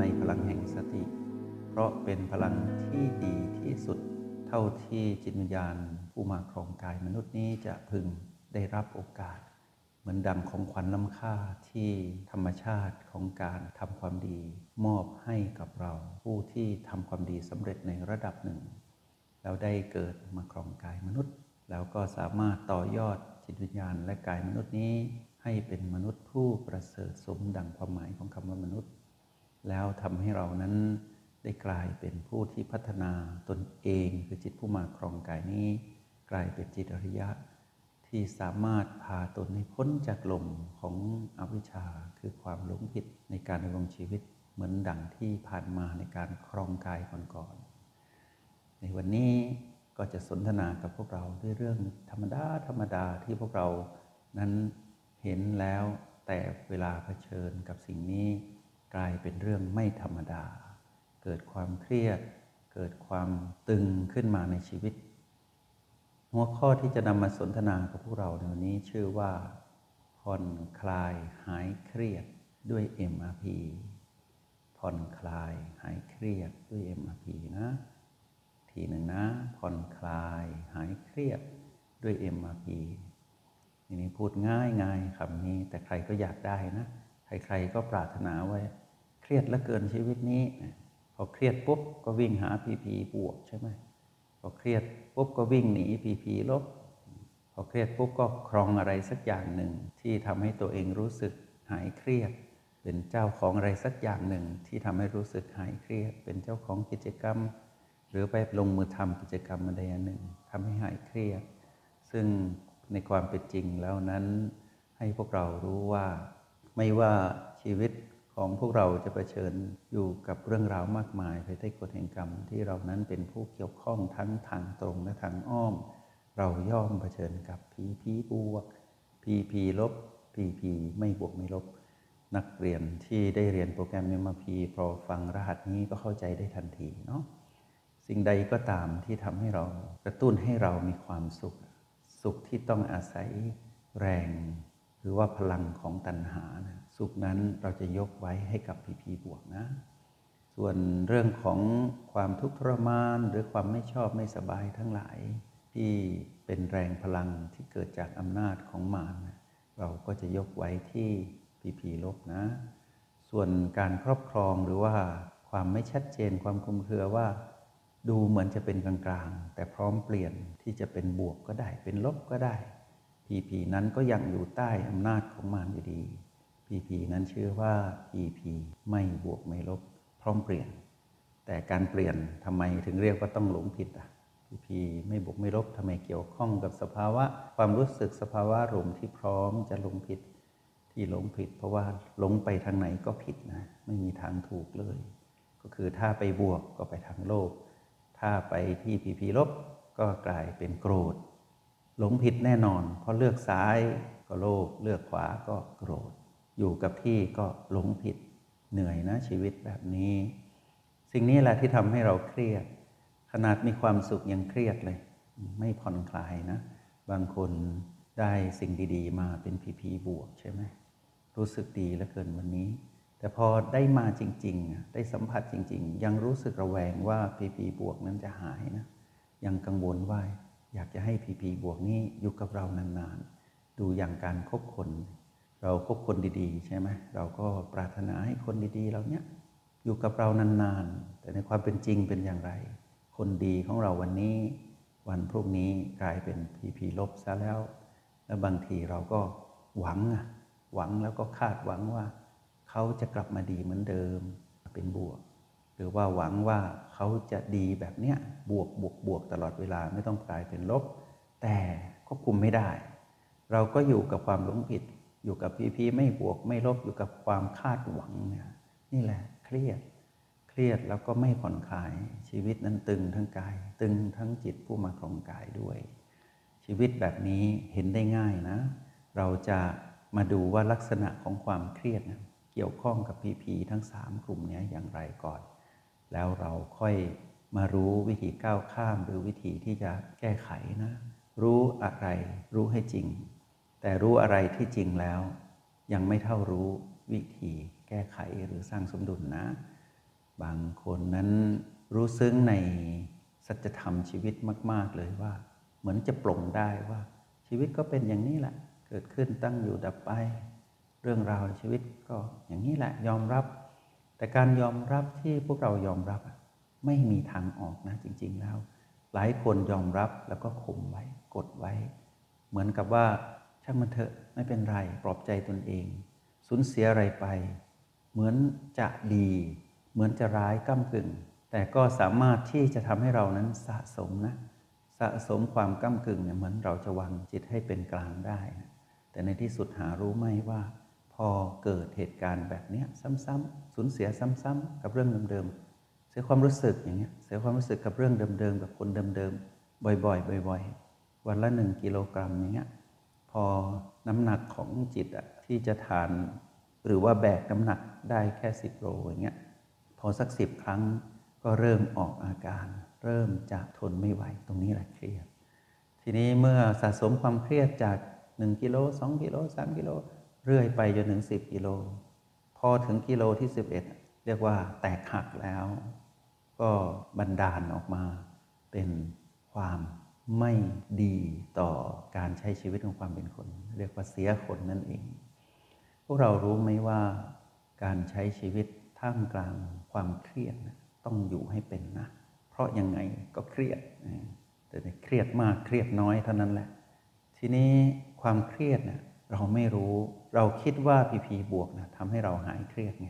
ในพลังแห่งสติ เพราะเป็นพลังที่ดีที่สุด เท่าที่จิตวิญญาณผู้มาครองกายมนุษย์นี้จะพึงได้รับโอกาส เหมือนดังของขวัญล้ำค่าที่ธรรมชาติของการทำความดี มอบให้กับเราผู้ที่ทำความดีสำเร็จในระดับหนึ่ง แล้วได้เกิดมาครองกายมนุษย์ แล้วก็สามารถต่อยอดจิตวิญญาณและกายมนุษย์นี้ให้เป็นมนุษย์ผู้ประเสริฐสมดังความหมายของคำว่ามนุษย์ แล้วทำให้เรานั้นได้กลายเป็นผู้ที่พัฒนาตนเอง คือจิตผู้มาครองกายนี้ กลายเป็นจิตอริยะ ที่สามารถพาตนให้พ้นจากลมของอวิชชา คือความหลงผิดในการดำรงชีวิตเหมือนดังที่ผ่านมาในการครองกายก่อนๆในวันนี้ก็จะสนทนากับพวกเราด้วยเรื่องธรรมดาธรรมดาที่พวกเรานั้นเห็นแล้วแต่เวลาเผชิญกับสิ่งนี้ กลายเป็นเรื่องไม่ธรรมดา เกิดความเครียด เกิดความตึงขึ้นมาในชีวิต หัวข้อที่จะนำมาสนทนากับพวกเราในวันนี้ชื่อว่าผ่อนคลายหายเครียดด้วย MRP ผ่อนคลายหายเครียดด้วย MRP นะ ทีหนึ่งนะผ่อนคลายหายเครียดด้วย MRP ทีนี้พูดง่ายง่ายคำนี้ แต่ใครก็อยากได้นะ ใครๆก็ปรารถนาไว้ รียดและเกินชีวิตนี้พอเครียดปุ๊บก็วิ่งหาพีพีบวกใช่ไหมพอเครียดปุ๊บก็วิ่งหนีพีพีลบพอเครียดปุ๊บก็ครองอะไรสักอย่างหนึ่ง ที่ทำให้ตัวเองรู้สึกหายเครียด เป็นเจ้าของอะไรสักอย่างหนึ่ง ที่ทำให้รู้สึกหายเครียด เป็นเจ้าของกิจกรรม หรือไปลงมือทำกิจกรรมอะไรหนึ่งทำให้หายเครียด ซึ่งในความเป็นจริงแล้วนั้นให้พวกเรารู้ว่าไม่ว่าชีวิต ของพวกเราจะเผชิญอยู่กับเรื่องราวมากมายภายใต้กฎแห่งกรรมที่เรานั้นเป็นผู้เกี่ยวข้องทั้งทางตรงและทางอ้อม เราย่อมเผชิญกับพีพีบวกพีพีลบพีพีไม่บวกไม่ลบ นักเรียนที่ได้เรียนโปรแกรมเมมาพีพอฟังรหัสนี้ก็เข้าใจได้ทันทีเนาะสิ่งใดก็ตามที่ทำให้เรากระตุ้นให้เรามีความสุข สุขที่ต้องอาศัยแรง หรือว่าพลังของตัณหานะ สุขนั้นเราจะยกไว้ให้กับพีพีบวกนะ ส่วนเรื่องของความทุกข์ทรมานหรือความไม่ชอบไม่สบายทั้งหลาย ที่เป็นแรงพลังที่เกิดจากอำนาจของมารเราก็จะยกไว้ที่พีพีลบนะ ส่วนการครอบครองหรือว่าความไม่ชัดเจนความคลุมเครือว่า ดูเหมือนจะเป็นกลางๆ แต่พร้อมเปลี่ยนที่จะเป็นบวกก็ได้ เป็นลบก็ได้พีพีนั้นก็ยังอยู่ใต้อำนาจของมารอยู่ดี พีพีนั้นชื่อว่าพีพีไม่บวกไม่ลบ พร้อมเปลี่ยน แต่การเปลี่ยนทำไมถึงเรียกว่าต้องหลงผิดอะพีพีไม่บวกไม่ลบทำไมเกี่ยวข้องกับสภาวะ ความรู้สึกสภาวะรมที่พร้อมจะหลงผิด ที่หลงผิด เพราะว่าหลงไปทางไหนก็ผิดนะไม่มีทางถูกเลย ก็คือถ้าไปบวกก็ไปทางโลภถ้าไปที่พีพีลบก็กลายเป็นโกรธ หลงผิดแน่นอน เพราะเลือกซ้ายก็โลภเลือกขวาก็โกรธ อยู่กับที่ก็หลงผิดเหนื่อยนะชีวิตแบบนี้ สิ่งนี้แหละที่ทำให้เราเครียด ขนาดมีความสุขยังเครียดเลย ไม่ผ่อนคลายนะ บางคนได้สิ่งดี ๆ มาเป็นพีพีบวกใช่ไหมรู้สึกดีเหลือเกินวันนี้ แต่พอได้มาจริง ๆ ได้สัมผัสจริง ๆ ยังรู้สึกระแวงว่าพีพีบวกนั้นจะหายนะ ยังกังวลว่าอยากจะให้พีพีบวกนี้อยู่กับเรานานๆ ดูอย่างการคบคน เราคบคนดีๆ ใช่ไหมเราก็ปรารถนาให้คนดีๆเราเนี้ยอยู่กับเรานานๆ แต่ในความเป็นจริงเป็นอย่างไร คนดีของเราวันนี้ วันพรุ่งนี้กลายเป็นพีพีลบซะแล้ว แล้วบางทีเราก็หวังอะหวังแล้วก็คาดหวังว่า เขาจะกลับมาดีเหมือนเดิมเป็นบวก หรือว่าหวังว่าเขาจะดีแบบเนี้ยบวกบวกบวกตลอดเวลาไม่ต้องกลายเป็นลบ แต่ก็คุมไม่ได้ เราก็อยู่กับความหลงผิด อยู่กับพีพีไม่บวกไม่ลบอยู่กับความคาดหวังเนี่ยนี่แหละเครียด เครียดแล้วก็ไม่ผ่อนคลาย ชีวิตนั้นตึงทั้งกาย ตึงทั้งจิตผู้มาครองกายด้วย ชีวิตแบบนี้เห็นได้ง่ายนะ เราจะมาดูว่าลักษณะของความเครียดนะเกี่ยวข้องกับพีพีทั้ง 3 กลุ่มนี้อย่างไรก่อน แล้วเราค่อยมารู้วิธีก้าวข้ามหรือวิธีที่จะแก้ไขนะ รู้อะไรรู้ให้จริง แต่รู้อะไรที่จริงแล้ว ยังไม่เท่ารู้วิธีแก้ไขหรือสร้างสมดุลนะ บางคนนั้นรู้ซึ้งในสัจธรรมชีวิตมาก ๆ เลยว่า เหมือนจะปลงได้ว่า ชีวิตก็เป็นอย่างนี้แหละ เกิดขึ้นตั้งอยู่ดับไป เรื่องราวชีวิตก็อย่างนี้แหละยอมรับ แต่การยอมรับที่พวกเรายอมรับไม่มีทางออกนะจริง ๆ แล้ว หลายคนยอมรับแล้วก็ข่มไว้กดไว้ เหมือนกับว่า ช่างมันเถอะไม่เป็นไรปลอบใจตนเอง สูญเสียอะไรไป เหมือนจะดี เหมือนจะร้ายก้ากึ่ง แต่ก็สามารถที่จะทำให้เรานั้นสะสมนะสะสมความก้ากึ่งเนี่ยเหมือนเราจะวางจิตให้เป็นกลางได้นะแต่ในที่สุดหารู้ไหมว่า พอเกิดเหตุการณ์แบบนี้ซ้ำๆสูญเสียซ้ำๆกับเรื่องเดิมๆเสียความรู้สึกอย่างเงี้ยเสียความรู้สึกกับเรื่องเดิมๆกับคนเดิมๆบ่อยๆบ่อย ๆ วันละหนึ่งกิโลกรัมอย่างเงี้ย พอน้ำหนักของจิตอะที่จะทาน หรือว่าแบกน้ำหนักได้แค่สิบโลอย่างเงี้ยพอสักสิบครั้งก็เริ่มออกอาการ เริ่มจะทนไม่ไหวตรงนี้แหละเครียด ทีนี้เมื่อสะสมความเครียดจาก 1กิโล2กิโล3กิโลเรื่อยไปจนถึง 10กิโลพอถึงกิโลที่ 11 เรียกว่าแตกหักแล้ว ก็บันดาลออกมาเป็นความ ไม่ดีต่อการใช้ชีวิตของความเป็นคน เรียกว่าเสียคนนั่นเอง พวกเรารู้ไหมว่าการใช้ชีวิตท่ามกลางความเครียดต้องอยู่ให้เป็นนะ เพราะยังไงก็เครียด แต่เครียดมากเครียดน้อยเท่านั้นแหละ ทีนี้ความเครียดเนี่ยเราไม่รู้เราคิดว่าพีพีบวกนะทำให้เราหายเครียดไง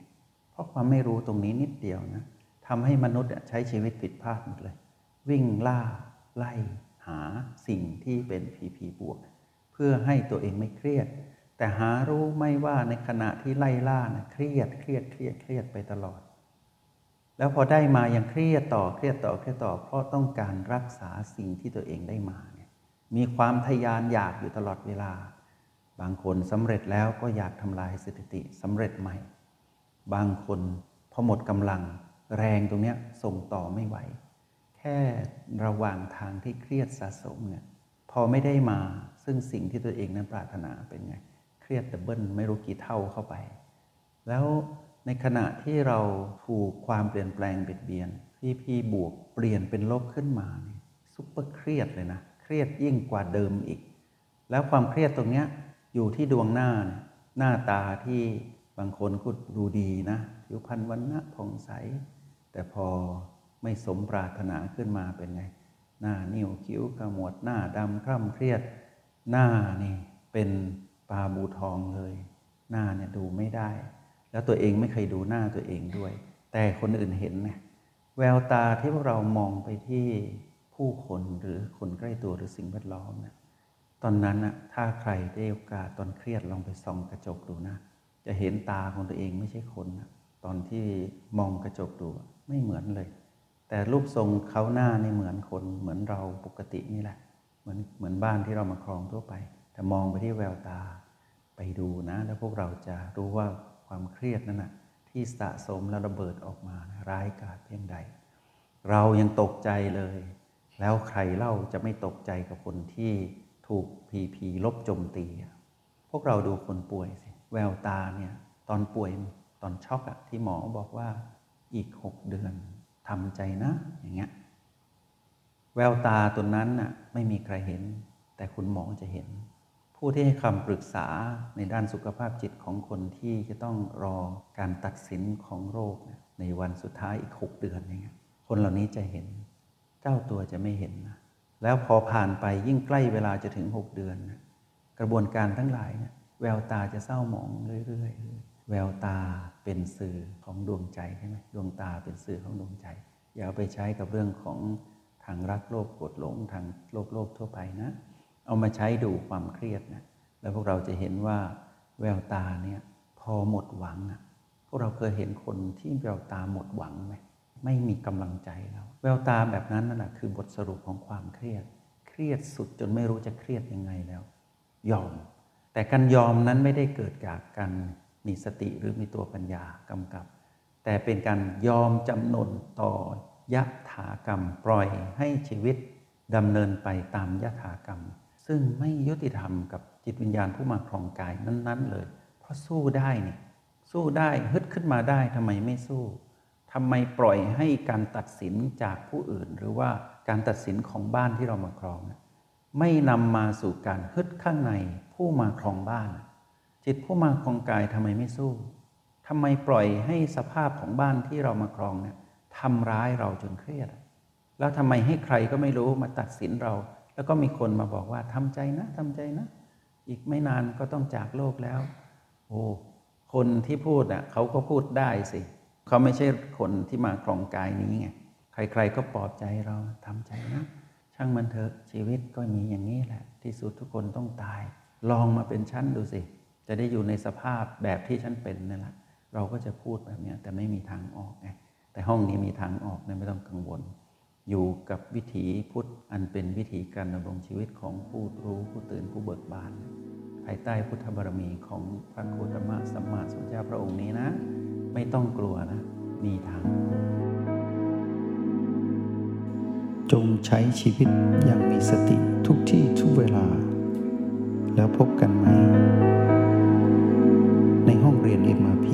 เพราะความไม่รู้ตรงนี้นิดเดียวนะทำให้มนุษย์ใช้ชีวิตผิดพลาดหมดเลย วิ่งล่าไล่ หาสิ่งที่เป็นพีพีบวก เพื่อให้ตัวเองไม่เครียด แต่หารู้ไม่ว่าในขณะที่ไล่ล่านะเครียดเครียดเครียดเครียดไปตลอด แล้วพอได้มายังเครียดต่อเครียดต่อเครียดต่อเพราะต้องการรักษาสิ่งที่ตัวเองได้มาเนี่ยมีความทยานอยากอยู่ตลอดเวลา บางคนสำเร็จแล้วก็อยากทำลายสถิติสำเร็จใหม่ บางคนพอหมดกำลังแรงตรงนี้ส่งต่อไม่ไหว ค่ระหว่างทางที่เครียดสะสมเนี่ยพอไม่ได้มาซึ่งสิ่งที่ตัวเองนั้นปรารถนาเป็นไง เครียดดับเบิลไม่รู้กี่เท่าเข้าไป แล้วในขณะที่เราถูกความเปลี่ยนแปลงเบียดเบียนพี่พี่บวกเปลี่ยนเป็นลบขึ้นมาเนี่ยซุปเปอร์เครียดเลยนะ เครียดยิ่งกว่าเดิมอีก แล้วความเครียดตรงเนี้ยอยู่ที่ดวงหน้าเนี่ยหน้าตาที่บางคนก็ดูดีนะผิวพรรณวันณะผ่องใส แต่พอ ไม่สมปรารถนาขึ้นมาเป็นไง หน้านิ้วคิ้วขมวดหน้าดำคร่ำเครียด หน้านี่เป็นปลาบูทองเลย หน้าเนี่ยดูไม่ได้ แล้วตัวเองไม่เคยดูหน้าตัวเองด้วย แต่คนอื่นเห็นไงแววตาที่พวกเรามองไปที่ผู้คนหรือคนใกล้ตัวหรือสิ่งแวดล้อมนะตอนนั้นนะถ้าใครได้โอกาสตอนเครียดลองไปส่องกระจกดูนะ จะเห็นตาของตัวเองไม่ใช่คนนะตอนที่มองกระจกดูไม่เหมือนเลย แต่รูปทรงเขาหน้านี่เหมือนคนเหมือนเราปกตินี่แหละ เหมือนเหมือนบ้านที่เรามาครองทั่วไป แต่มองไปที่แววตาไปดูนะ แล้วพวกเราจะรู้ว่าความเครียดนั้นนะที่สะสมแล้วระเบิดออกมานะร้ายกาจเพียงใด เรายังตกใจเลย แล้วใครเล่าจะไม่ตกใจกับคนที่ถูกพีพีลบจมตี พวกเราดูคนป่วยสิแววตาเนี่ยตอนป่วยตอนช็อกอะที่หมอบอกว่าอีกหกเดือน ทำใจนะ อย่างเงี้ยแววตาตัวนั้นน่ะไม่มีใครเห็น แต่คุณหมอจะเห็น ผู้ที่ให้คำปรึกษาในด้านสุขภาพจิตของคนที่จะต้องรอการตัดสินของโรค ในวันสุดท้ายอีกหกเดือนอย่างเงี้ยคนเหล่านี้จะเห็น เจ้าตัวจะไม่เห็นนะแล้วพอผ่านไปยิ่งใกล้เวลาจะถึงหกเดือนนะกระบวนการทั้งหลายเนี่ยแววตาจะเศร้าหมองเรื่อยๆ แววตาเป็นสื่อของดวงใจใช่ไหมดวงตาเป็นสื่อของดวงใจ อย่าเอาไปใช้กับเรื่องของทางรักโลภโกรธหลงทางโลกโลกทั่วไปนะ เอามาใช้ดูความเครียดนะแล้วพวกเราจะเห็นว่าแววตาเนี่ยพอหมดหวังอะพวกเราเคยเห็นคนที่แววตาหมดหวังไหมไม่มีกำลังใจแล้วแววตาแบบนั้นนั่นแหะคือบทสรุปของความเครียด เครียดสุดจนไม่รู้จะเครียดยังไงแล้ว ยอม แต่การยอมนั้นไม่ได้เกิดจากการ มีสติหรือมีตัวปัญญากำกับ แต่เป็นการยอมจำนนต่อยะถากรรมปล่อยให้ชีวิตดำเนินไปตามยะถากรรม ซึ่งไม่ยุติธรรมกับจิตวิญญาณผู้มาครองกายนั้น ๆ เลย เพราะสู้ได้นี่สู้ได้ฮึดขึ้นมาได้ทำไมไม่สู้ทำไมปล่อยให้การตัดสินจากผู้อื่น หรือว่าการตัดสินของบ้านที่เรามาครอง ไม่นำมาสู่การฮึดข้างในผู้มาครองบ้าน จิตผู้มาครองกายทำไมไม่สู้ทำไมปล่อยให้สภาพของบ้านที่เรามาครองเนี่ยทำร้ายเราจนเครียด แล้วทำไมให้ใครก็ไม่รู้มาตัดสินเรา แล้วก็มีคนมาบอกว่าทำใจนะทำใจนะ อีกไม่นานก็ต้องจากโลกแล้ว โอ้คนที่พูดอะเขาก็พูดได้สิ เขาไม่ใช่คนที่มาครองกายนี้ไงใครๆก็ปลอบใจเราทำใจนะ ช่างมันเถอะชีวิตก็มีอย่างนี้แหละ ที่สุดทุกคนต้องตาย ลองมาเป็นชั้นดูสิ จะได้อยู่ในสภาพแบบที่ฉันเป็นนั่นแหละเราก็จะพูดแบบนี้แต่ไม่มีทางออกไงแต่ห้องนี้มีทางออกนะไม่ต้องกังวล อยู่กับวิถีพุทธอันเป็นวิถีการดำรงชีวิตของผู้รู้ผู้ตื่นผู้เบิกบาน ภายใต้พุทธบารมีของพระโคตมะสัมมาสัมพุทธเจ้าพระองค์นี้นะ ไม่ต้องกลัวนะ มีทาง จงใช้ชีวิตอย่างมีสติทุกที่ทุกเวลา แล้วพบกันไหม เรียน MRP